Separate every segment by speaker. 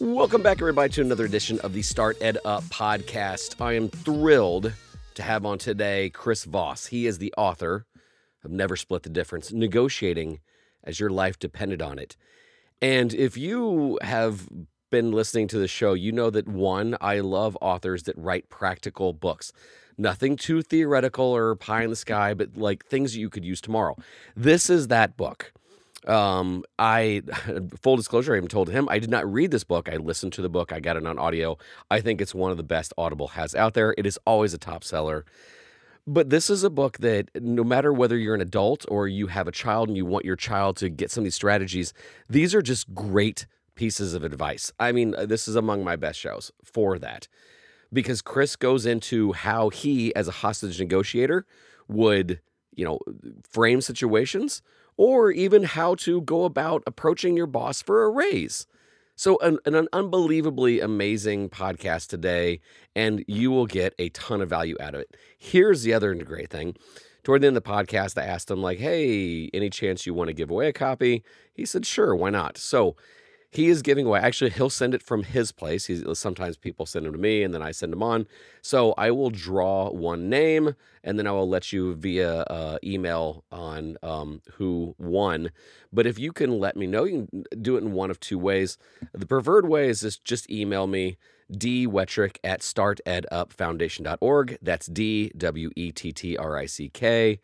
Speaker 1: Welcome back, everybody, to another edition of the Start Ed Up podcast. I am thrilled to have on today Chris Voss. He is the author of Never Split the Difference Negotiating as Your Life Depended on It. And if you have been listening to the show, you know that one, I love authors that write practical books. Nothing too theoretical or pie in the sky, but like things you could use tomorrow. This is that book. Um, I full disclosure, I even told him I did not read this book. I listened to the book. I got it on audio. I think it's one of the best Audible has out there. It is always a top seller. But this is a book that no matter whether you're an adult or you have a child and you want your child to get some of these strategies, these are just great pieces of advice. I mean, uh, this is among my best shows for that. Because Chris goes into how he as a hostage negotiator would, you know, frame situations or even how to go about approaching your boss for a raise. So, an, an, unbelievably amazing podcast today, and you will get a ton of value out of it. Here's the other great thing. Toward the end of the podcast, I asked him, like, hey, any chance you want to give away a copy? He said, sure, why not? So, he is giving away actually he'll send it from his place. He's sometimes people send them to me and then i send them on. So i will draw one name and then i will let you via uh, email on um, who won. But if you can let me know you can do it in one of two ways. The preferred way is just just email me d wettrick at startedupfoundation.org that's d w e t t r i c k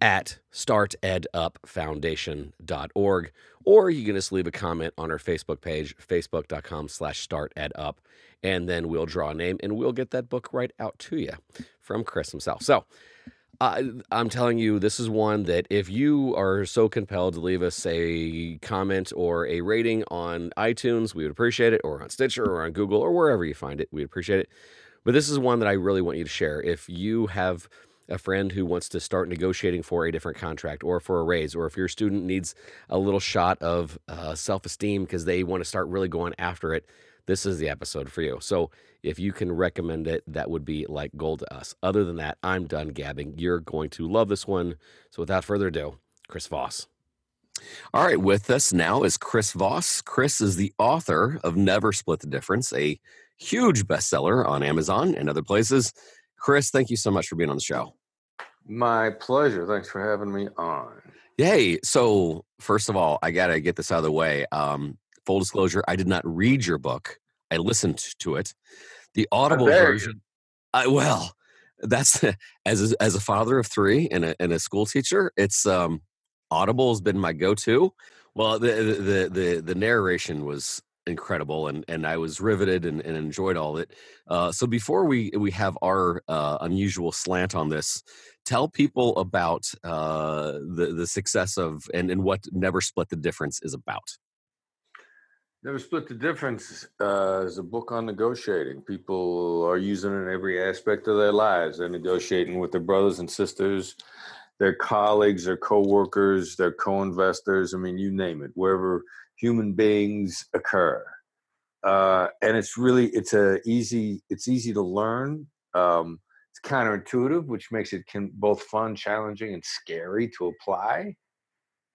Speaker 1: at startedupfoundation.org or you can just leave a comment on our facebook page facebook.com slash startedup and then we'll draw a name and we'll get that book right out to you from chris himself. So uh, i'm telling you this is one that if you are so compelled to leave us a comment or a rating on itunes we would appreciate it or on stitcher or on google or wherever you find it we'd appreciate it. But this is one that i really want you to share. If you have a friend who wants to start negotiating for a different contract or for a raise, or if your student needs a little shot of uh, self esteem because they want to start really going after it, this is the episode for you. So if you can recommend it, that would be like gold to us. Other than that, I'm done gabbing. You're going to love this one. So without further ado, Chris Voss. All right, with us now is Chris Voss. Chris is the author of Never Split the Difference, a huge bestseller on Amazon and other places. Chris, thank you so much for being on the show.
Speaker 2: My pleasure. Thanks for having me on.
Speaker 1: Yay. So, first of all, I got to get this out of the way. Um, full disclosure, I did not read your book. I listened to it. The Audible version. I, well, that's as a, as a father of three and a, and a school teacher, it's um, Audible has been my go-to. Well, the the the the narration was incredible and and I was riveted and, and enjoyed all of it. Uh, so before we we have our uh, unusual slant on this, tell people about uh, the the success of and and what Never Split the Difference is about.
Speaker 2: Never Split the Difference uh, is a book on negotiating. People are using it in every aspect of their lives. They're negotiating with their brothers and sisters, their colleagues, their co-workers, their co-investors. I mean, you name it. Wherever human beings occur uh, and it's really it's a easy it's easy to learn um, it's counterintuitive which makes it can both fun challenging and scary to apply.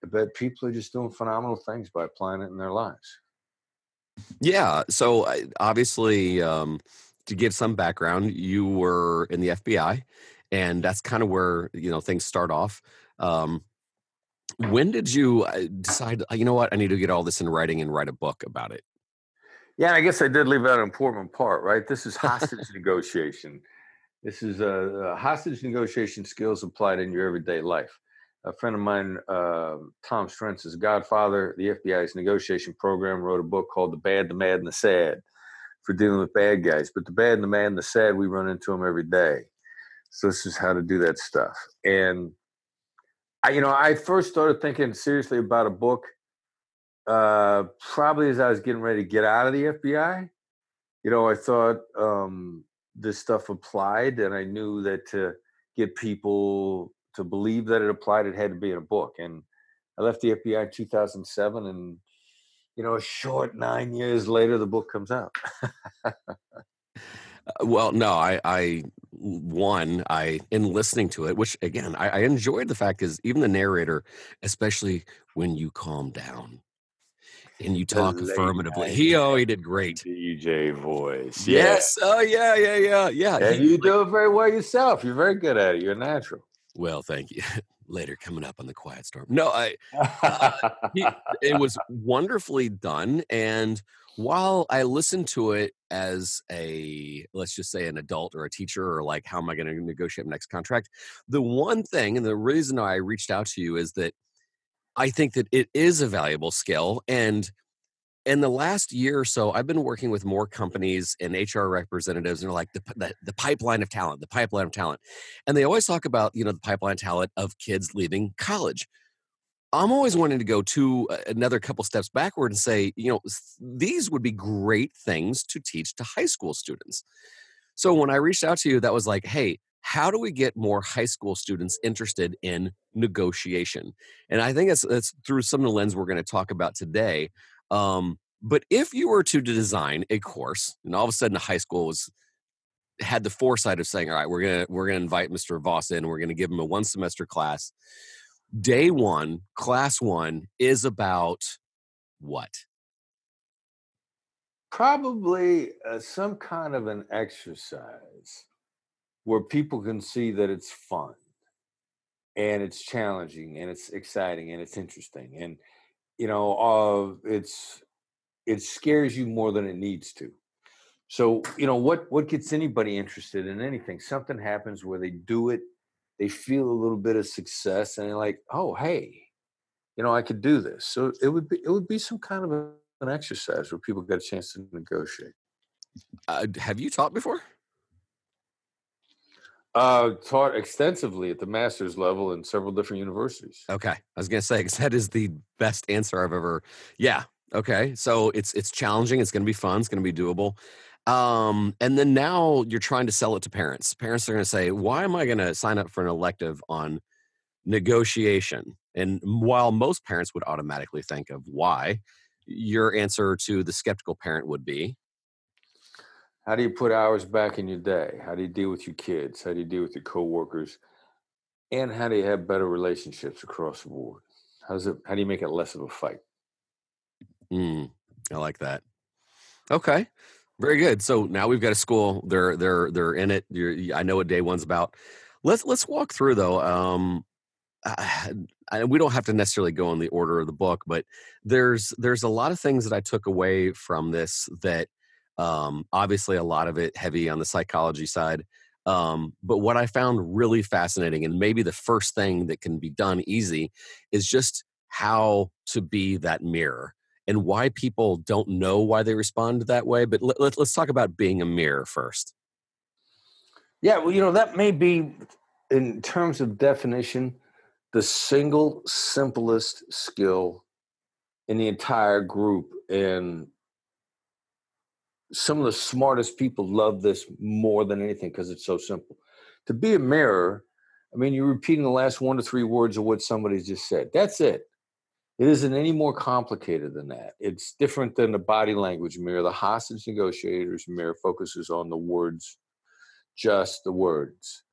Speaker 2: But people are just doing phenomenal things by applying it in their lives.
Speaker 1: Yeah so obviously um, to give some background you were in the fbi and that's kind of where you know things start off. Um, when did you uh, decide you know what? I need to get all this in writing and write a book about it.
Speaker 2: Yeah i guess i did leave out an important part right? This is hostage negotiation this is a, hostage negotiation skills applied in your everyday life. A friend of mine uh, tom strentz is godfather. The fbi's negotiation program wrote a book called the bad the mad and the sad for dealing with bad guys but the bad the mad and the sad we run into them every day. So this is how to do that stuff. And I, you know, I first started thinking seriously about a book uh, probably as I was getting ready to get out of the FBI. You know, I thought um, this stuff applied, and I knew that to get people to believe that it applied, it had to be in a book. And I left the FBI in 2007, and you know, a short nine years later, the book comes out.
Speaker 1: Uh, well, no, I, I one, I in listening to it, which again, I, I enjoyed the fact is even the narrator, especially when you calm down, and you talk affirmatively. He oh, he did great.
Speaker 2: DJ voice.
Speaker 1: Yes. Oh yeah, yeah, yeah, yeah.
Speaker 2: And he, you do it very well yourself. You're very good at it. You're natural.
Speaker 1: Well, thank you. Later, coming up on the Quiet Storm. No, I. Uh, he, it was wonderfully done, and while I listened to it as a let's just say an adult or a teacher or like how am I going to negotiate my next contract, the one thing and the reason I reached out to you is that I think that it is a valuable skill. And in the last year or so, I've been working with more companies and HR representatives, and they're like the, the, the pipeline of talent, the pipeline of talent, and they always talk about you know the pipeline talent of kids leaving college. I'm always wanting to go to another couple steps backward and say, you know, these would be great things to teach to high school students. So when I reached out to you, that was like, hey, how do we get more high school students interested in negotiation? And I think that's, it's through some of the lens we're going to talk about today. Um, but if you were to design a course, and all of a sudden a high school was had the foresight of saying, all right, we're gonna we're gonna invite Mr. Voss in, we're gonna give him a one semester class. Day one, class one is about what?
Speaker 2: Probably uh, some kind of an exercise where people can see that it's fun and it's challenging and it's exciting and it's interesting and you know uh, it's it scares you more than it needs to. So you know what what gets anybody interested in anything? Something happens where they do it they feel a little bit of success and they're like oh hey you know i could do this. So it would be it would be some kind of a, an exercise where people get a chance to negotiate.
Speaker 1: Uh, have you taught before
Speaker 2: uh, taught extensively at the master's level in several different universities.
Speaker 1: Okay, I was gonna say because that is the best answer I've ever. Yeah. Okay, so it's it's challenging. It's gonna be fun. It's gonna be doable. Um, and then now you're trying to sell it to parents. Parents are gonna say, "Why am I gonna sign up for an elective on negotiation?" And while most parents would automatically think of why, your answer to the skeptical parent would be
Speaker 2: how do you put hours back in your day? How do you deal with your kids? How do you deal with your coworkers? And how do you have better relationships across the board? How's it? How do you make it less of a fight?
Speaker 1: Mm, I like that. Okay, very good. So now we've got a school. They're they're they're in it. You're, I know what day one's about. Let's let's walk through though. Um, I, I, we don't have to necessarily go in the order of the book, but there's there's a lot of things that I took away from this that um, obviously, a lot of it heavy on the psychology side. Um, but what I found really fascinating, and maybe the first thing that can be done easy, is just how to be that mirror and why people don't know why they respond that way. But let, let, let's talk about being a mirror first.
Speaker 2: Yeah, well, you know, that may be, in terms of definition, the single simplest skill in the entire group. And some of the smartest people love this more than anything because it's so simple. To be a mirror, I mean, you're repeating the last one to three words of what somebody just said. That's it. It isn't any more complicated than that. It's different than the body language mirror. The hostage negotiators mirror focuses on the words, just the words,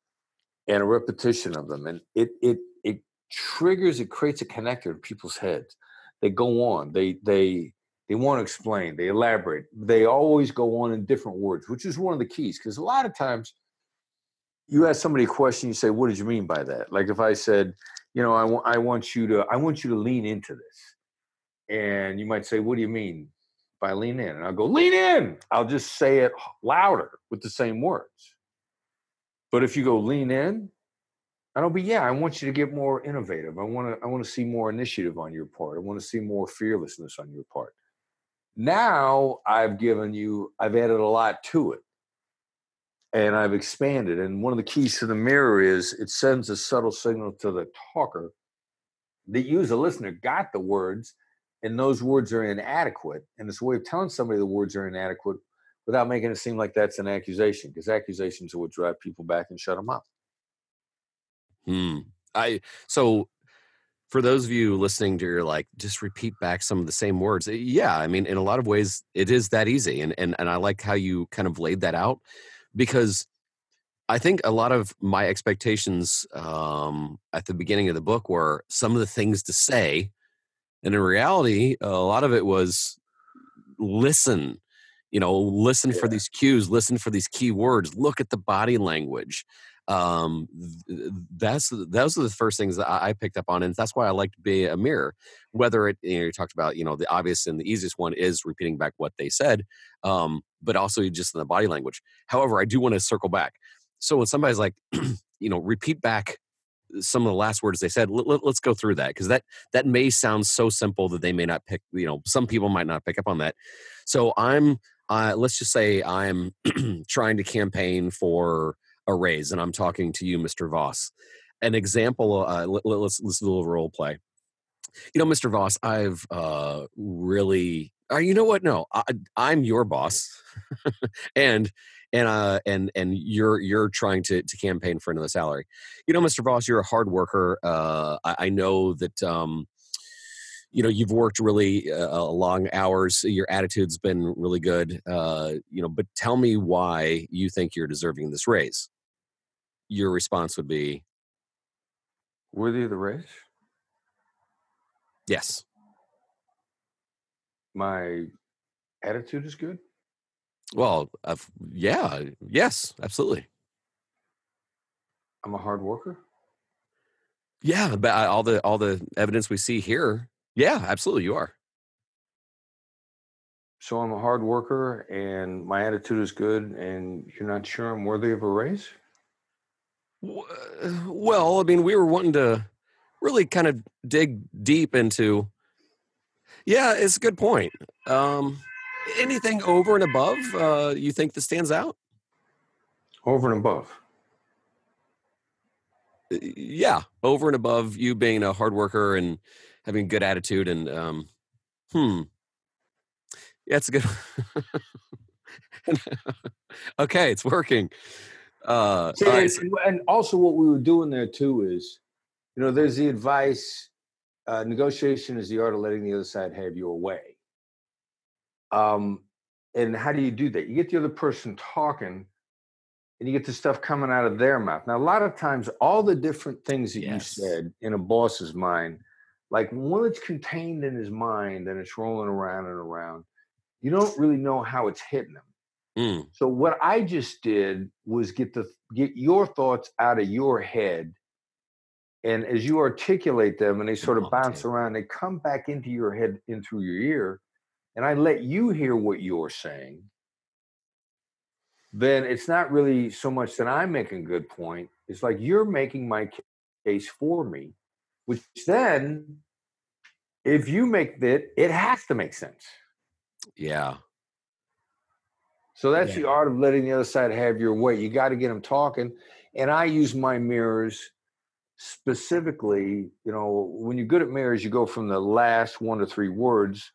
Speaker 2: and a repetition of them. And it it it triggers, it creates a connector in people's heads. They go on. They they they want to explain, they elaborate. They always go on in different words, which is one of the keys. Because a lot of times you ask somebody a question, you say, What did you mean by that? Like if I said, you know, I, w- I want you to I want you to lean into this. And you might say, What do you mean by lean in? And I'll go, lean in. I'll just say it louder with the same words. But if you go lean in, I don't be, yeah, I want you to get more innovative. I want to I want to see more initiative on your part. I want to see more fearlessness on your part. Now I've given you, I've added a lot to it and I've expanded. And one of the keys to the mirror is it sends a subtle signal to the talker that you, as a listener, got the words, and those words are inadequate. And it's a way of telling somebody the words are inadequate without making it seem like that's an accusation, because accusations are what drive people back and shut them up.
Speaker 1: Hmm. I so for those of you listening to your like just repeat back some of the same words eh, yeah i mean in a lot of ways it is that easy and and, and i like how you kind of laid that out because i think a lot of my expectations um, at the beginning of the book were some of the things to say And in reality, a lot of it was listen, you know, listen yeah. for these cues, listen for these key words, look at the body language. Um, that's those are the first things that I picked up on, and that's why I like to be a mirror. Whether it you, know, you talked about, you know, the obvious and the easiest one is repeating back what they said, um, but also just in the body language. However, I do want to circle back. So when somebody's like, you know, repeat back some of the last words they said let, us let, go through that because that that may sound so simple that they may not pick you know some people might not pick up on that so i'm uh, let's just say i'm trying to campaign for raise and i'm talking to you mr voss. An example uh, let, us let's do a little role play. You know mr voss i've uh, really uh, you know what? No I, i'm your boss. And and uh and and you're you're trying to to campaign for another salary. You know mr voss you're a hard worker. Uh i, I know that um you know you've worked really uh, long hours. Your attitude's been really good. Uh you know but tell me why you think you're deserving this raise your response would be
Speaker 2: worthy of the raise
Speaker 1: yes
Speaker 2: my attitude is good
Speaker 1: well, uh, yeah, yes, absolutely.
Speaker 2: I'm a hard worker.
Speaker 1: Yeah, but all the all the evidence we see here, yeah, absolutely, you are.
Speaker 2: So I'm a hard worker, and my attitude is good, and you're not sure I'm worthy of a raise.
Speaker 1: Well, I mean, we were wanting to really kind of dig deep into. Yeah, it's a good point. Um, anything over and above uh, you think that stands out?
Speaker 2: Over and above.
Speaker 1: Yeah, over and above you being a hard worker and having a good attitude and um, hmm. Yeah, it's a good. okay, it's working. Uh,
Speaker 2: See, right. and, and, also, what we were doing there too is, you know, there's the advice. Uh, negotiation is the art of letting the other side have your way. Um, and how do you do that? You get the other person talking and you get the stuff coming out of their mouth. Now, a lot of times, all the different things that yes. you said in a boss's mind, like when it's contained in his mind and it's rolling around and around, you don't really know how it's hitting him. Mm. So what I just did was get the get your thoughts out of your head, and as you articulate them and they sort of bounce around, they come back into your head in through your ear, and I let you hear what you're saying, then it's not really so much that I'm making a good point. It's like you're making my case for me, which then, if you make that, it has to make sense.
Speaker 1: Yeah.
Speaker 2: So that's yeah. the art of letting the other side have your way. You got to get them talking. And I use my mirrors specifically. You know, when you're good at mirrors, you go from the last one to three words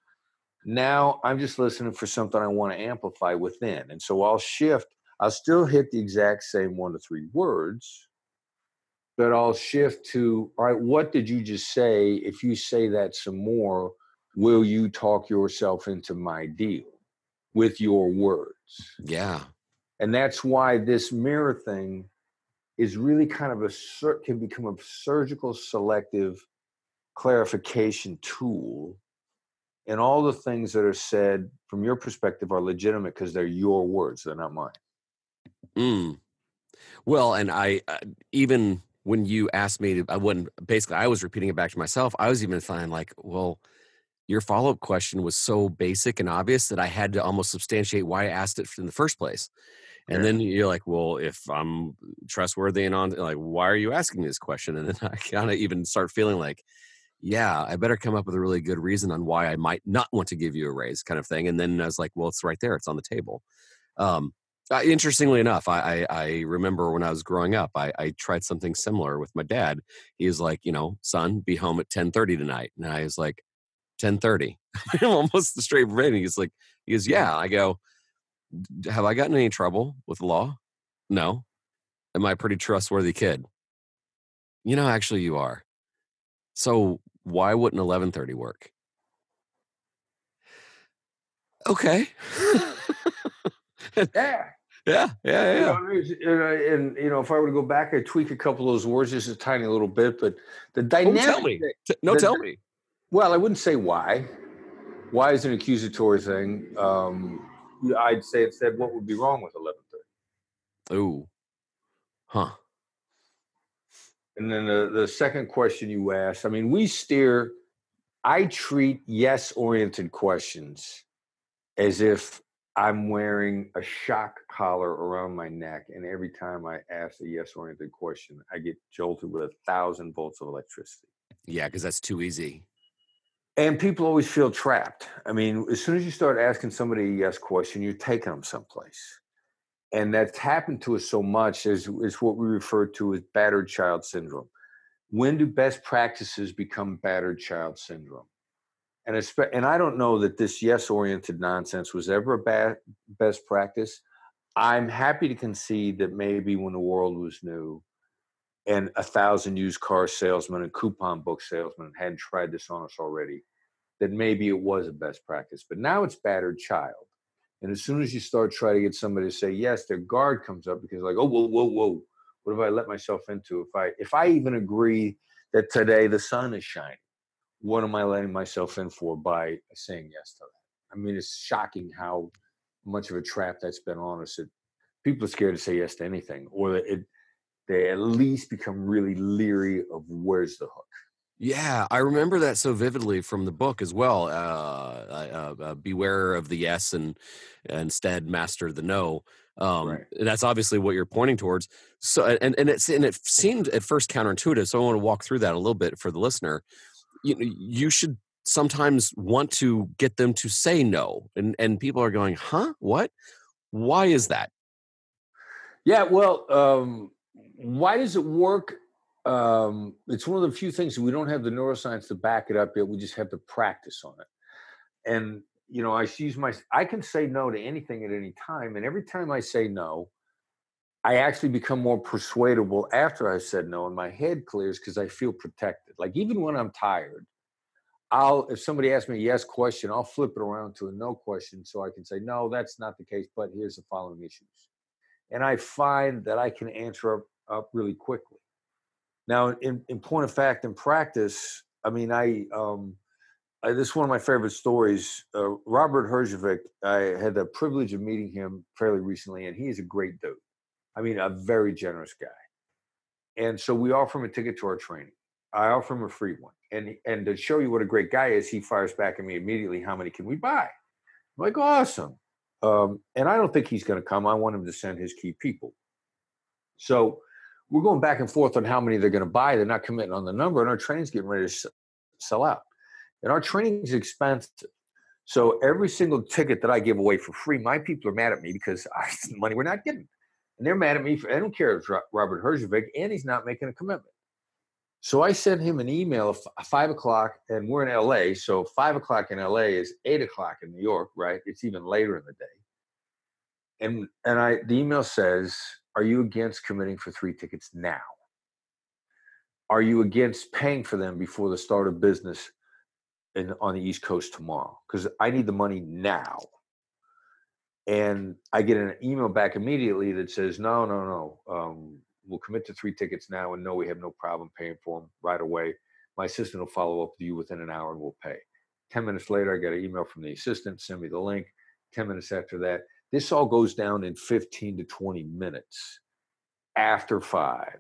Speaker 2: now I'm just listening for something I want to amplify within. And so I'll shift. I'll still hit the exact same one to three words, but I'll shift to, all right, what did you just say? If you say that some more, will you talk yourself into my deal with your words?
Speaker 1: Yeah.
Speaker 2: And that's why this mirror thing is really kind of a can become a surgical selective clarification tool and all the things that are said from your perspective are legitimate because they're your words they're not mine
Speaker 1: mm. well and i uh, even when you asked me to i wouldn't basically i was repeating it back to myself i was even finding like well your follow-up question was so basic and obvious that i had to almost substantiate why i asked it in the first place and then you're like well if i'm trustworthy and on like why are you asking me this question and then i kind of even start feeling like yeah, I better come up with a really good reason on why I might not want to give you a raise, kind of thing. And then I was like, well, it's right there, it's on the table. Um, uh, interestingly enough, I, I, I, remember when I was growing up, I, I, tried something similar with my dad. He was like, you know, son, be home at ten thirty tonight, and I was like, ten thirty, I'm almost the straight ring. He's like, he goes, yeah. I go, have I gotten any trouble with the law? No. Am I a pretty trustworthy kid? You know, actually, you are. So why wouldn't 11:30 work? Okay.
Speaker 2: yeah.
Speaker 1: Yeah, yeah, yeah.
Speaker 2: You know, uh, and, you know, if I were to go back, I'd tweak a couple of those words just a tiny little bit. But the dynamic.
Speaker 1: Oh, tell me. That, no, the, tell me.
Speaker 2: Well, I wouldn't say why. Why is an accusatory thing? Um, I'd say instead, what would be wrong with 1130?
Speaker 1: Ooh. Huh.
Speaker 2: And then the, the second question you asked, I mean, we steer, I treat yes oriented questions as if I'm wearing a shock collar around my neck. And every time I ask a yes oriented question, I get jolted with a thousand volts of electricity.
Speaker 1: Yeah, because that's too easy.
Speaker 2: And people always feel trapped. I mean, as soon as you start asking somebody a yes question, you're taking them someplace. And that's happened to us so much is, is what we refer to as battered child syndrome. When do best practices become battered child syndrome? And, and I don't know that this yes oriented nonsense was ever a bad, best practice. I'm happy to concede that maybe when the world was new, and a thousand used car salesmen and coupon book salesmen hadn't tried this on us already, that maybe it was a best practice. But now it's battered child. And as soon as you start trying to get somebody to say yes, their guard comes up because like, oh, whoa, whoa, whoa. What have I let myself into? If I if I even agree that today the sun is shining, what am I letting myself in for by saying yes to that? I mean, it's shocking how much of a trap that's been on us. That people are scared to say yes to anything, or that it they at least become really leery of where's the hook.
Speaker 1: Yeah, I remember that so vividly from the book as well. Uh, uh, uh, beware of the yes and instead master the no. Um, right. That's obviously what you're pointing towards. So, and and it's and it seemed at first counterintuitive. So I want to walk through that a little bit for the listener. You you should sometimes want to get them to say no, and and people are going, huh, what? Why is that?
Speaker 2: Yeah, well, um, why does it work? Um, it's one of the few things that we don't have the neuroscience to back it up yet. We just have to practice on it. And you know, I use my I can say no to anything at any time, and every time I say no, I actually become more persuadable after I said no, and my head clears because I feel protected. Like even when I'm tired, I'll if somebody asks me a yes question, I'll flip it around to a no question so I can say no, that's not the case, but here's the following issues, and I find that I can answer up, really quickly. Now, in, in point of fact, in practice, I mean, I, um, I this is one of my favorite stories. Uh, Robert Herjavec, I had the privilege of meeting him fairly recently, and he is a great dude. I mean, a very generous guy. And so we offer him a ticket to our training. I offer him a free one. And and to show you what a great guy is, he fires back at me immediately, how many can we buy? I'm like, awesome. Um, and I don't think he's going to come. I want him to send his key people. So we're going back and forth on how many they're going to buy. They're not committing on the number, and our training's getting ready to sell out. And our training is expensive. So every single ticket that I give away for free, my people are mad at me because I money we're not getting. And they're mad at me for I don't care if it's Robert Herjavec and he's not making a commitment. So I sent him an email at five o'clock, and we're in LA. So five o'clock in LA is eight o'clock in New York, right? It's even later in the day. And and I the email says, are you against committing for three tickets now? Are you against paying for them before the start of business in, on the East Coast tomorrow? Because I need the money now. And I get an email back immediately that says, no, no, no. Um, we'll commit to three tickets now and no, we have no problem paying for them right away. My assistant will follow up with you within an hour and we'll pay. 10 minutes later, I get an email from the assistant, send me the link. 10 minutes after that, this all goes down in 15 to 20 minutes after five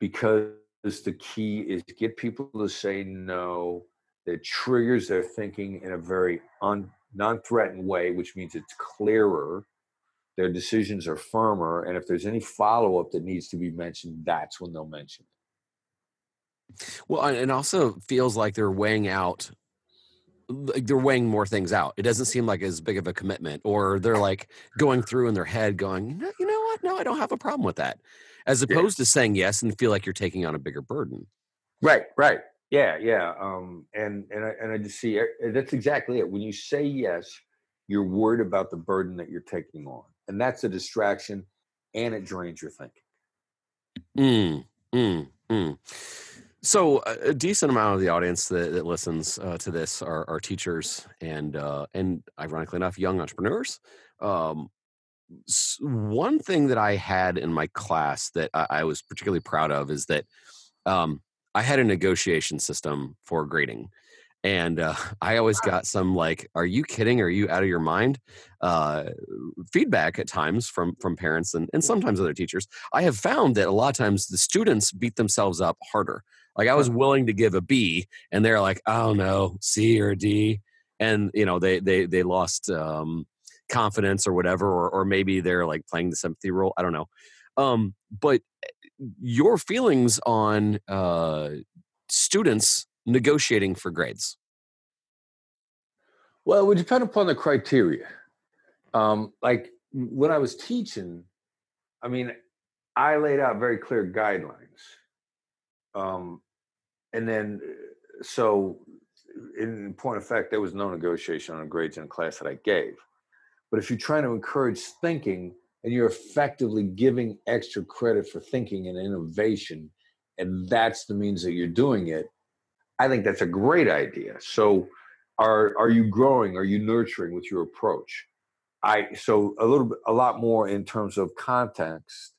Speaker 2: because the key is get people to say no that triggers their thinking in a very un, non-threatened way which means it's clearer their decisions are firmer and if there's any follow-up that needs to be mentioned that's when they'll mention
Speaker 1: it. Well and also feels like they're weighing out like they're weighing more things out. It doesn't seem like as big of a commitment, or they're like going through in their head, going, you know, you know what? No, I don't have a problem with that, as opposed yeah. to saying yes and feel like you're taking on a bigger burden.
Speaker 2: Right, right, yeah, yeah. Um, and and I, and I just see that's exactly it. When you say yes, you're worried about the burden that you're taking on, and that's a distraction, and it drains your thinking.
Speaker 1: Mm, mm, mm. So a decent amount of the audience that, that listens uh, to this are, are teachers and uh, and ironically enough, young entrepreneurs. Um, one thing that I had in my class that I, I was particularly proud of is that um, I had a negotiation system for grading, and uh, I always got some like, "Are you kidding? Are you out of your mind?" Uh, feedback at times from from parents and and sometimes other teachers. I have found that a lot of times the students beat themselves up harder. Like I was willing to give a B, and they're like, "Oh no, C or D," and you know they they they lost um, confidence or whatever, or or maybe they're like playing the sympathy role. I don't know. Um, but eh, your feelings on uh, students negotiating for grades?
Speaker 2: Well, it would depend upon the criteria. Um, like when I was teaching, I mean, I laid out very clear guidelines. Um, and then, uh, so in point of fact, there was no negotiation on grades in a class that I gave. But if you're trying to encourage thinking and you're effectively giving extra credit for thinking and innovation, and that's the means that you're doing it, I think that's a great idea. So are are you growing? Are you nurturing with your approach? I so a little bit a lot more in terms of context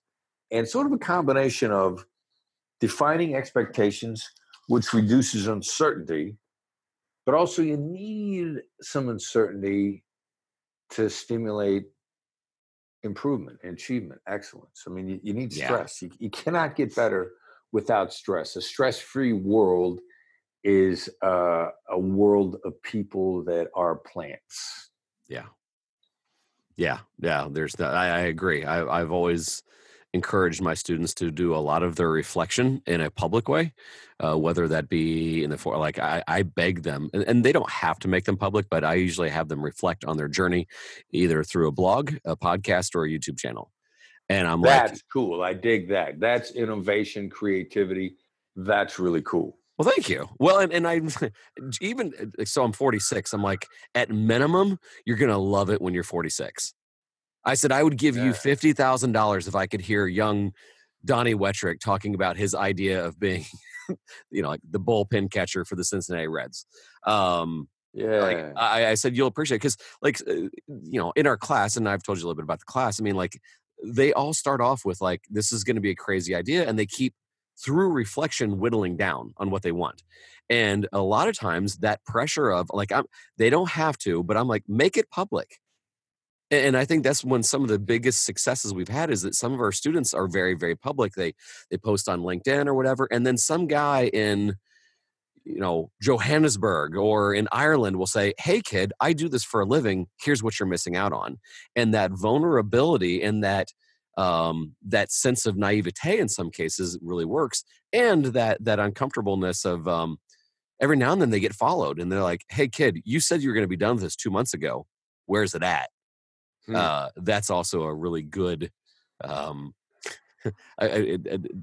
Speaker 2: and sort of a combination of defining expectations, which reduces uncertainty, but also you need some uncertainty to stimulate improvement, achievement, excellence. I mean, you, you need stress. Yeah. You, you cannot get better without stress. A stress-free world is uh, a world of people that are plants.
Speaker 1: Yeah. Yeah. Yeah. There's that. I, I agree. I, I've always encouraged my students to do a lot of their reflection in a public way, uh, whether that be in the for like I, I beg them, and, and, they don't have to make them public, but I usually have them reflect on their journey, either through a blog, a podcast, or a YouTube channel. And I'm like
Speaker 2: that's
Speaker 1: like,
Speaker 2: cool. I dig that. That's innovation, creativity. That's really cool.
Speaker 1: Well, thank you. Well, and, and I even uh, so, I'm 46. I'm like, at minimum, you're going to love it when you're 46. I said, I would give yeah. you $50,000 if I could hear young Donnie Wettrick talking about his idea of being, you know, like the bullpen catcher for the Cincinnati Reds. Um,
Speaker 2: yeah.
Speaker 1: Like I, I said, you'll appreciate because, like, uh, you know, in our class, and I've told you a little bit about the class. I mean, like, they all start off with like, this is going to be a crazy idea, and they keep through reflection whittling down on what they want and a lot of times that pressure of like i'm they don't have to but i'm like make it public and i think that's when some of the biggest successes we've had is that some of our students are very very public they they post on linkedin or whatever and then some guy in you know johannesburg or in ireland will say hey kid i do this for a living here's what you're missing out on and that vulnerability and that um, that sense of naivete in some cases really works, and that that uncomfortableness of um, every now and then they get followed, and they're like, "Hey, kid, you said you were going to be done with this two months ago. Where's it at?" Hmm. Uh, that's also a really good um,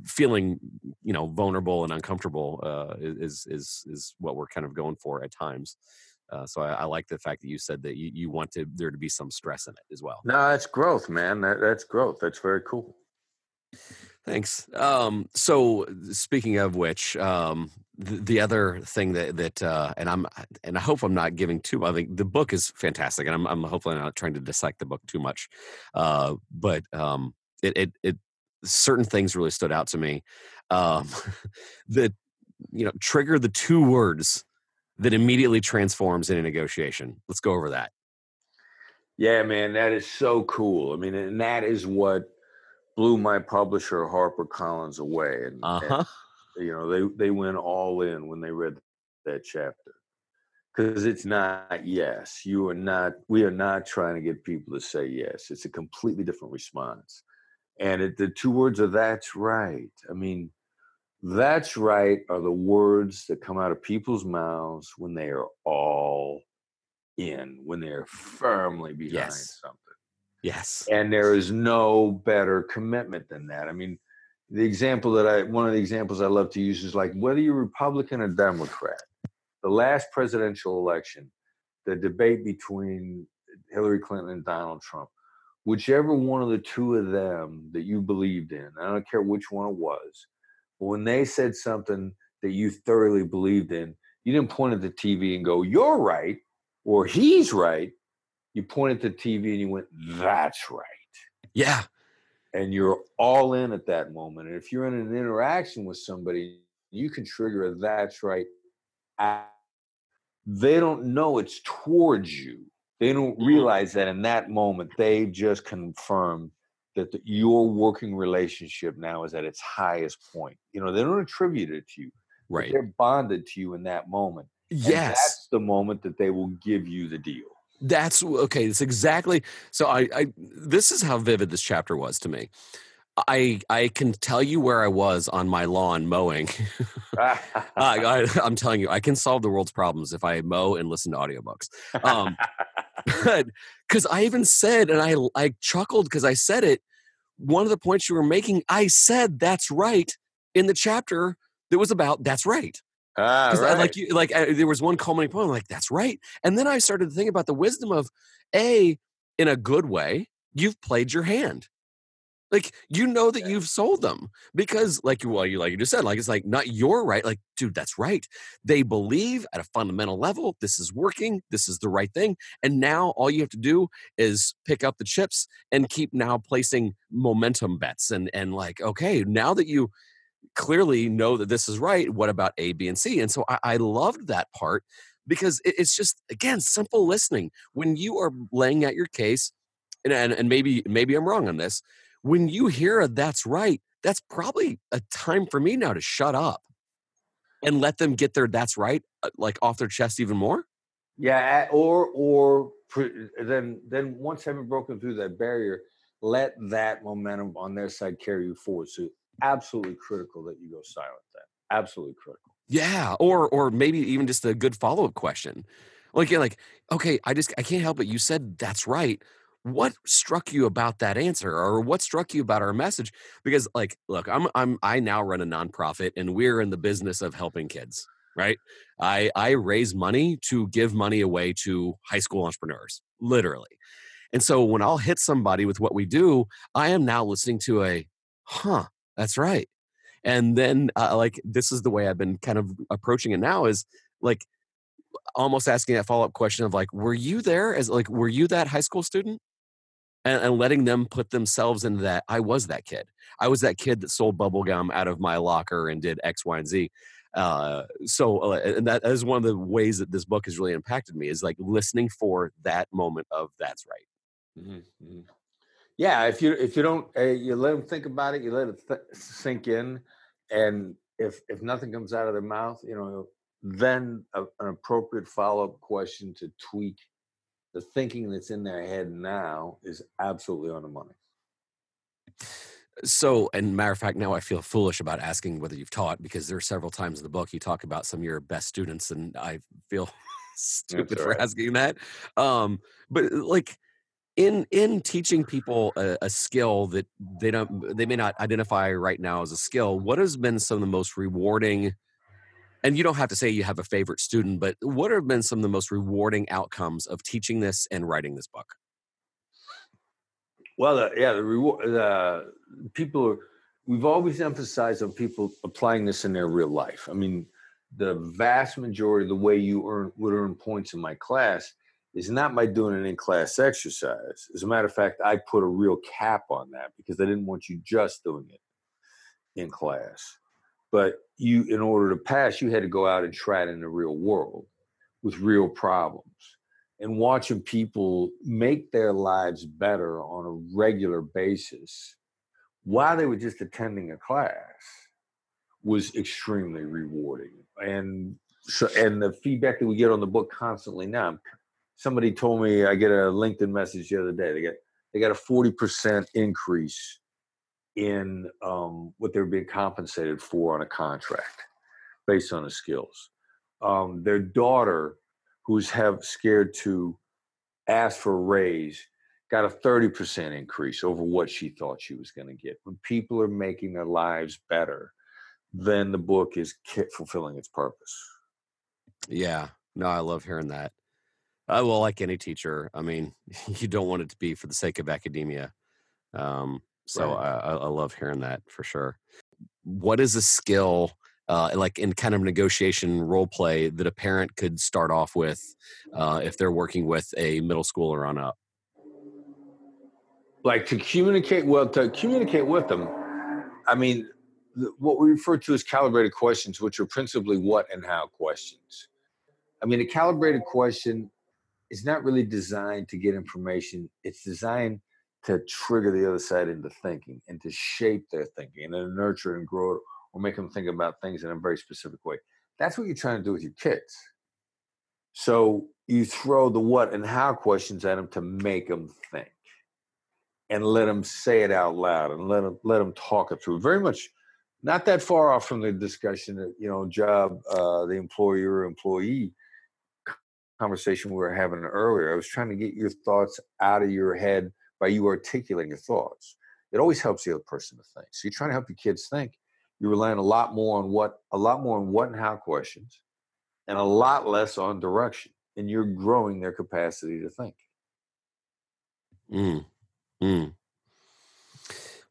Speaker 1: feeling, you know, vulnerable and uncomfortable uh, is is is what we're kind of going for at times. Uh, so I, I, like the fact that you said that you, you want to, there to be some stress in it as well.
Speaker 2: No, that's growth, man. That, that's growth. That's very cool.
Speaker 1: Thanks. Um, so speaking of which, um, the, the, other thing that that uh, and I'm and I hope I'm not giving too. I think the book is fantastic, and I'm I'm hopefully not trying to dissect the book too much. Uh, but um, it, it it certain things really stood out to me. Um, that you know trigger the two words that immediately transforms in a negotiation. Let's go over that.
Speaker 2: Yeah, man, that is so cool. I mean, and that is what blew my publisher Harper Collins away. And,
Speaker 1: uh-huh.
Speaker 2: and you know, they they went all in when they read that chapter. Because it's not yes. You are not, we are not trying to get people to say yes. It's a completely different response. And it, the two words are that's right. I mean, that's right are the words that come out of people's mouths when they are all in, when they're firmly behind yes. something.
Speaker 1: Yes.
Speaker 2: And there is no better commitment than that. I mean, the example that I, one of the examples I love to use is like whether you're Republican or Democrat, the last presidential election, the debate between Hillary Clinton and Donald Trump, whichever one of the two of them that you believed in, I don't care which one it was, when they said something that you thoroughly believed in, you didn't point at the TV and go, You're right, or He's right. You pointed to the TV and you went, That's right.
Speaker 1: Yeah.
Speaker 2: And you're all in at that moment. And if you're in an interaction with somebody, you can trigger a that's right. they don't know it's towards you. They don't
Speaker 1: Mm-hmm.
Speaker 2: realize that in that moment, they've just confirmed that the, your working relationship now is at its highest point. You know, they don't attribute it to you.
Speaker 1: Right.
Speaker 2: They're bonded to you in that moment. And
Speaker 1: Yes.
Speaker 2: That's the moment that they will give you the deal.
Speaker 1: That's okay. It's exactly so. I, I this is how vivid this chapter was to me. I I can tell you where I was on my lawn mowing. I, I, I'm telling you, I can solve the world's problems if I mow and listen to audiobooks. Um, but because I even said, and I I chuckled because I said it. One of the points you were making, I said that's right in the chapter that was about that's right.
Speaker 2: Ah,
Speaker 1: Because I like you, like I, there was one culminating point. I'm like, that's right. And then I started to think about the wisdom of a, in a good way, you've played your hand. Like you know that you've sold them because, like you, well, you like you just said, like it's like not your right. Like, dude, that's right. They believe at a fundamental level this is working, this is the right thing, and now all you have to do is pick up the chips and keep now placing momentum bets and and like, okay, now that you clearly know that this is right. What about A, B, and C? And so I, I loved that part because it, it's just again simple listening. When you are laying out your case, and, and and maybe maybe I'm wrong on this. When you hear a that's right, that's probably a time for me now to shut up and let them get their that's right uh, like off their chest even more.
Speaker 2: Yeah, or or then then once having broken through that barrier, let that momentum on their side carry you forward. So absolutely critical that you go silent. Then absolutely critical.
Speaker 1: Yeah, or or maybe even just a good follow up question, like like, okay, I just I can't help it. You said that's right. What struck you about that answer, or what struck you about our message? Because like, look, I'm I'm I now run a nonprofit, and we're in the business of helping kids. Right? I I raise money to give money away to high school entrepreneurs, literally. And so when I'll hit somebody with what we do, I am now listening to a, huh, that's right. And then uh, like this is the way i've been kind of approaching it now is like almost asking that follow-up question of like were you there as like were you that high school student? And, and letting them put themselves into that i was that kid. I was that kid that sold bubble gum out of my locker and did x y and z. Uh, so uh, and that is one of the ways that this book has really impacted me is like listening for that moment of that's right.
Speaker 2: Mhm, mhm. Yeah, if you if you don't uh, you let them think about it, you let it th- sink in, and if if nothing comes out of their mouth, you know, then a, an appropriate follow up question to tweak the thinking that's in their head now is absolutely on the money.
Speaker 1: So, and matter of fact, now I feel foolish about asking whether you've taught because there are several times in the book you talk about some of your best students, and I feel stupid
Speaker 2: all
Speaker 1: for asking that. Um, but like in in teaching people a, a skill that they don't they may not identify right now as a skill, what has been some of the most rewarding? And you don't have to say you have a favorite student, but what have been some of the most rewarding outcomes of teaching this and writing this book?
Speaker 2: Well, the, yeah, the reward, the people are. We've always emphasized on people applying this in their real life. I mean, the vast majority of the way you earn would earn points in my class is not by doing an in-class exercise. As a matter of fact, I put a real cap on that because I didn't want you just doing it in class. But you, in order to pass, you had to go out and try it in the real world with real problems and watching people make their lives better on a regular basis while they were just attending a class was extremely rewarding and so and the feedback that we get on the book constantly now somebody told me i get a linkedin message the other day they get they got a 40% increase in um, what they're being compensated for on a contract based on the skills um, their daughter who's have scared to ask for a raise got a 30% increase over what she thought she was going to get. When people are making their lives better, then the book is fulfilling its purpose.
Speaker 1: Yeah, no, I love hearing that. Uh, well, like any teacher, I mean, you don't want it to be for the sake of academia. Um, so
Speaker 2: Right.
Speaker 1: I, I I love hearing that for sure. What is a skill, uh, like in kind of negotiation role play, that a parent could start off with uh, if they're working with a middle schooler on up?
Speaker 2: Like to communicate well, to communicate with them, I mean, what we refer to as calibrated questions, which are principally what and how questions. I mean, a calibrated question is not really designed to get information. It's designed to trigger the other side into thinking and to shape their thinking and to nurture and grow or make them think about things in a very specific way. That's what you're trying to do with your kids. So you throw the what and how questions at them to make them think and let them say it out loud and let them let them talk it through. Very much not that far off from the discussion that you know job uh, the employer employee conversation we were having earlier. I was trying to get your thoughts out of your head by you articulating your thoughts. It always helps the other person to think. So you're trying to help your kids think. You're relying a lot more on what a lot more on what and how questions and a lot less on direction. And you're growing their capacity to think.
Speaker 1: Mm. Mm.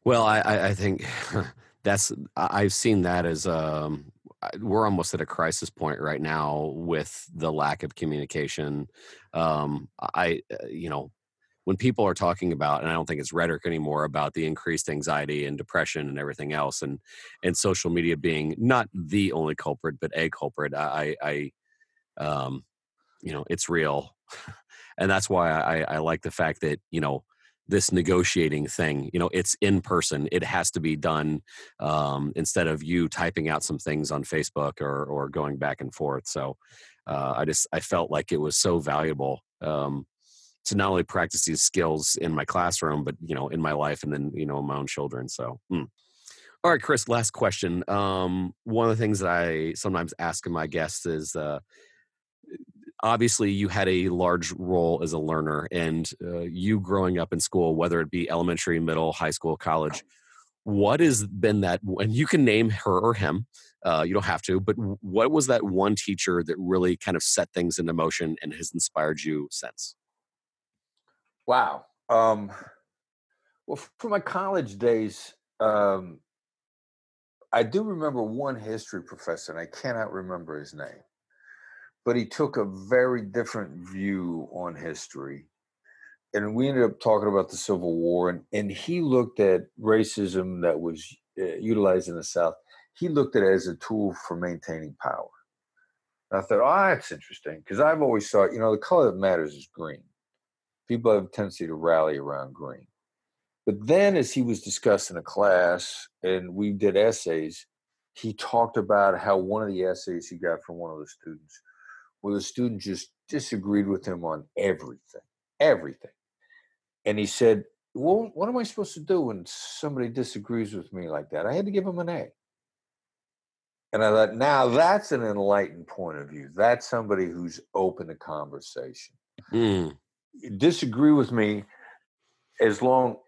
Speaker 1: Well, I, I, I think that's I've seen that as um, we're almost at a crisis point right now with the lack of communication. Um, I uh, you know when people are talking about and i don't think it's rhetoric anymore about the increased anxiety and depression and everything else and and social media being not the only culprit but a culprit i i um you know it's real and that's why i i like the fact that you know this negotiating thing you know it's in person it has to be done um, instead of you typing out some things on facebook or or going back and forth so uh, i just i felt like it was so valuable um, to not only practice these skills in my classroom but you know in my life and then you know my own children so hmm. all right chris last question um, one of the things that i sometimes ask my guests is uh, obviously you had a large role as a learner and uh, you growing up in school whether it be elementary middle high school college what has been that and you can name her or him uh, you don't have to but what was that one teacher that really kind of set things into motion and has inspired you since?
Speaker 2: Wow um, well for my college days um, i do remember one history professor and i cannot remember his name but he took a very different view on history. And we ended up talking about the Civil War, and, and he looked at racism that was uh, utilized in the South. He looked at it as a tool for maintaining power. And I thought, oh, that's interesting, because I've always thought, you know, the color that matters is green. People have a tendency to rally around green. But then, as he was discussing a class and we did essays, he talked about how one of the essays he got from one of the students where the student just disagreed with him on everything, everything. And he said, Well, what am I supposed to do when somebody disagrees with me like that? I had to give him an A. And I thought, now that's an enlightened point of view. That's somebody who's open to conversation. Mm. Disagree with me as long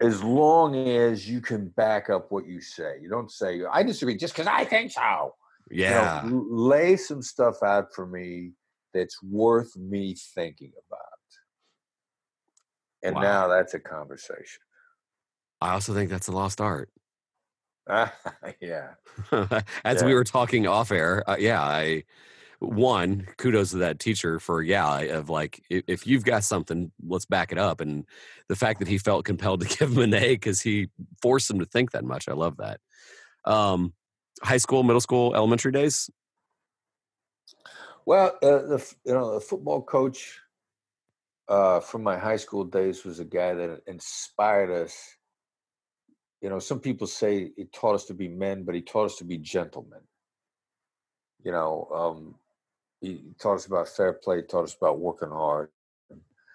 Speaker 2: as long as you can back up what you say. You don't say, I disagree just because I think so.
Speaker 1: Yeah.
Speaker 2: You know, lay some stuff out for me that's worth me thinking about. And wow. now that's a conversation.
Speaker 1: I also think that's a lost art.
Speaker 2: yeah.
Speaker 1: As
Speaker 2: yeah.
Speaker 1: we were talking off air, uh, yeah, I one kudos to that teacher for yeah of like if you've got something let's back it up and the fact that he felt compelled to give him an a because he forced him to think that much i love that um high school, middle school, elementary days?
Speaker 2: Well, uh, the you know the football coach uh, from my high school days was a guy that inspired us. You know, some people say he taught us to be men, but he taught us to be gentlemen. You know, um, he taught us about fair play, taught us about working hard.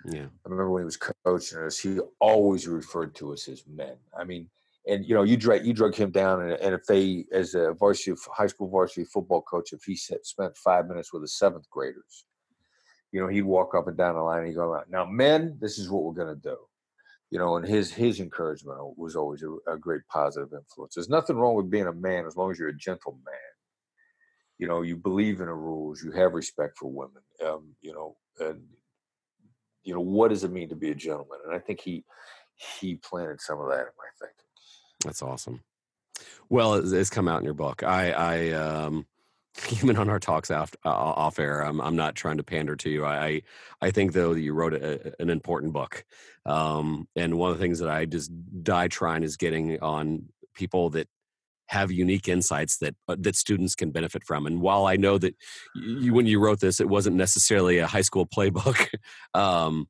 Speaker 1: Yeah, I
Speaker 2: remember when he was coaching us, he always referred to us as men. I mean, and you know you drag you drug him down and, and if they as a varsity high school varsity football coach if he spent five minutes with the seventh graders you know he'd walk up and down the line and he'd go now men this is what we're going to do. You know and his his encouragement was always a, a, great positive influence. There's nothing wrong with being a man as long as you're a gentleman. You know you believe in the rules you have respect for women um, you know and you know what does it mean to be a gentleman? And i think he he planted some of that in my thinking
Speaker 1: that's awesome. Well, it's, come out in your book. I, I, um, even on our talks off, uh, off air, I'm, I'm not trying to pander to you. I, I think though that you wrote a, an important book. Um, and one of the things that I just die trying is getting on people that have unique insights that uh, that students can benefit from. And while I know that you, when you wrote this, it wasn't necessarily a high school playbook. um,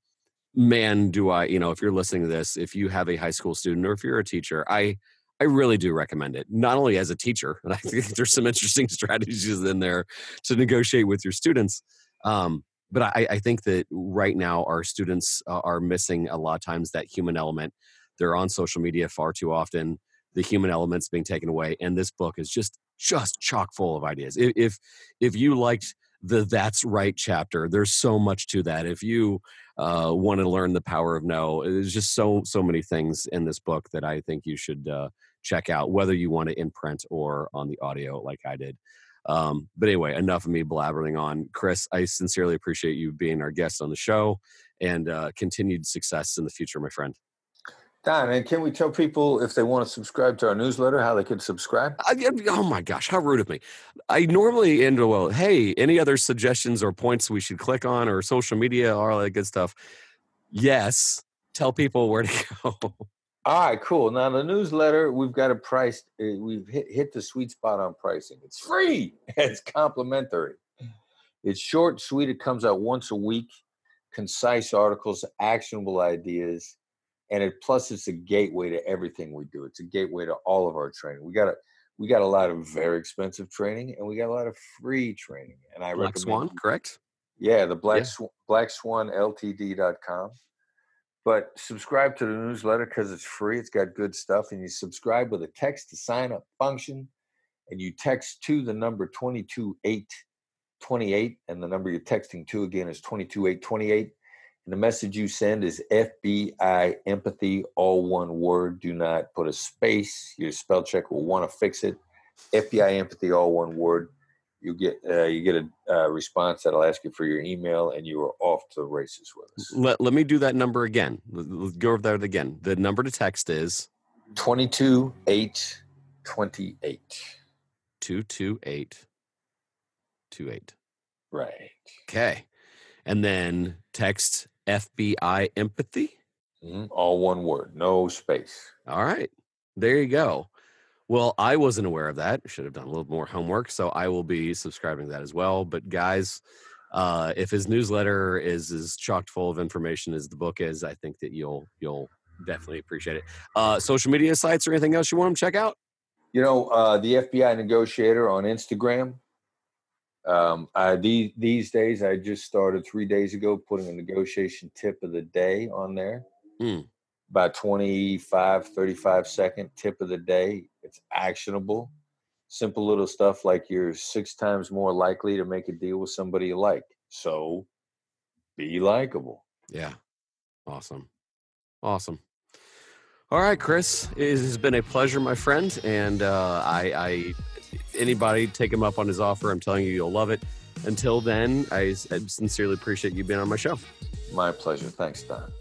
Speaker 1: man, do I, you know, if you're listening to this, if you have a high school student or if you're a teacher, I I really do recommend it. Not only as a teacher, and I think there's some interesting strategies in there to negotiate with your students. Um, but I, I, think that right now our students uh, are missing a lot of times that human element. They're on social media far too often. The human element's being taken away, and this book is just just chock full of ideas. If if, if you liked the "That's Right" chapter, there's so much to that. If you uh, want to learn the power of no, there's just so so many things in this book that I think you should uh, check out, whether you want to in print or on the audio, like I did. Um, but anyway, enough of me blabbering on. Chris, I sincerely appreciate you being our guest on the show and uh, continued success in the future, my friend.
Speaker 2: Don, and can we tell people if they want to subscribe to our newsletter, how they can subscribe?
Speaker 1: I, oh my gosh, how rude of me. I normally end well, hey, any other suggestions or points we should click on or social media, all that good stuff? Yes. Tell people where to go.
Speaker 2: All right, cool. Now the newsletter, we've got a price. Eh, we've hit, hit the sweet spot on pricing. It's free. It's complimentary. It's short, sweet. It comes out once a week. Concise articles, actionable ideas, and it plus it's a gateway to everything we do. It's a gateway to all of our training. We got a we got a lot of very expensive training, and we got a lot of free training. And I
Speaker 1: Black
Speaker 2: recommend,
Speaker 1: Swan, correct?
Speaker 2: Yeah, the Black yeah. Swan, Black Swan Ltd.com. But subscribe to the newsletter because it's free. It's got good stuff. And you subscribe with a text to sign up function. And you text to the number 22828. And the number you're texting to again is 22828. And the message you send is FBI empathy, all one word. Do not put a space. Your spell check will want to fix it. FBI empathy, all one word you get uh, you get a uh, response that'll ask you for your email, and you are off to the races with us.
Speaker 1: Let, let me do that number again. Let's go over that again. The number to text is
Speaker 2: twenty two eight twenty eight
Speaker 1: two two eight two eight.
Speaker 2: Right.
Speaker 1: Okay, and then text FBI empathy.
Speaker 2: Mm-hmm. All one word, no space.
Speaker 1: All right, there you go. Well, I wasn't aware of that. Should have done a little more homework. So I will be subscribing that as well. But guys, uh, if his newsletter is as chocked full of information as the book is, I think that you'll you'll definitely appreciate it. Uh, social media sites or anything else you want to check out?
Speaker 2: You know, uh, the FBI negotiator on Instagram. Um, I, these these days, I just started three days ago putting a negotiation tip of the day on there. Mm about 25, 35 second tip of the day. It's actionable. Simple little stuff like you're six times more likely to make a deal with somebody you like. So be likable.
Speaker 1: Yeah. Awesome. Awesome. All right, Chris, it has been a pleasure, my friend. And uh, I, I, anybody take him up on his offer. I'm telling you, you'll love it. Until then, I, I sincerely appreciate you being on my show.
Speaker 2: My pleasure. Thanks, Don.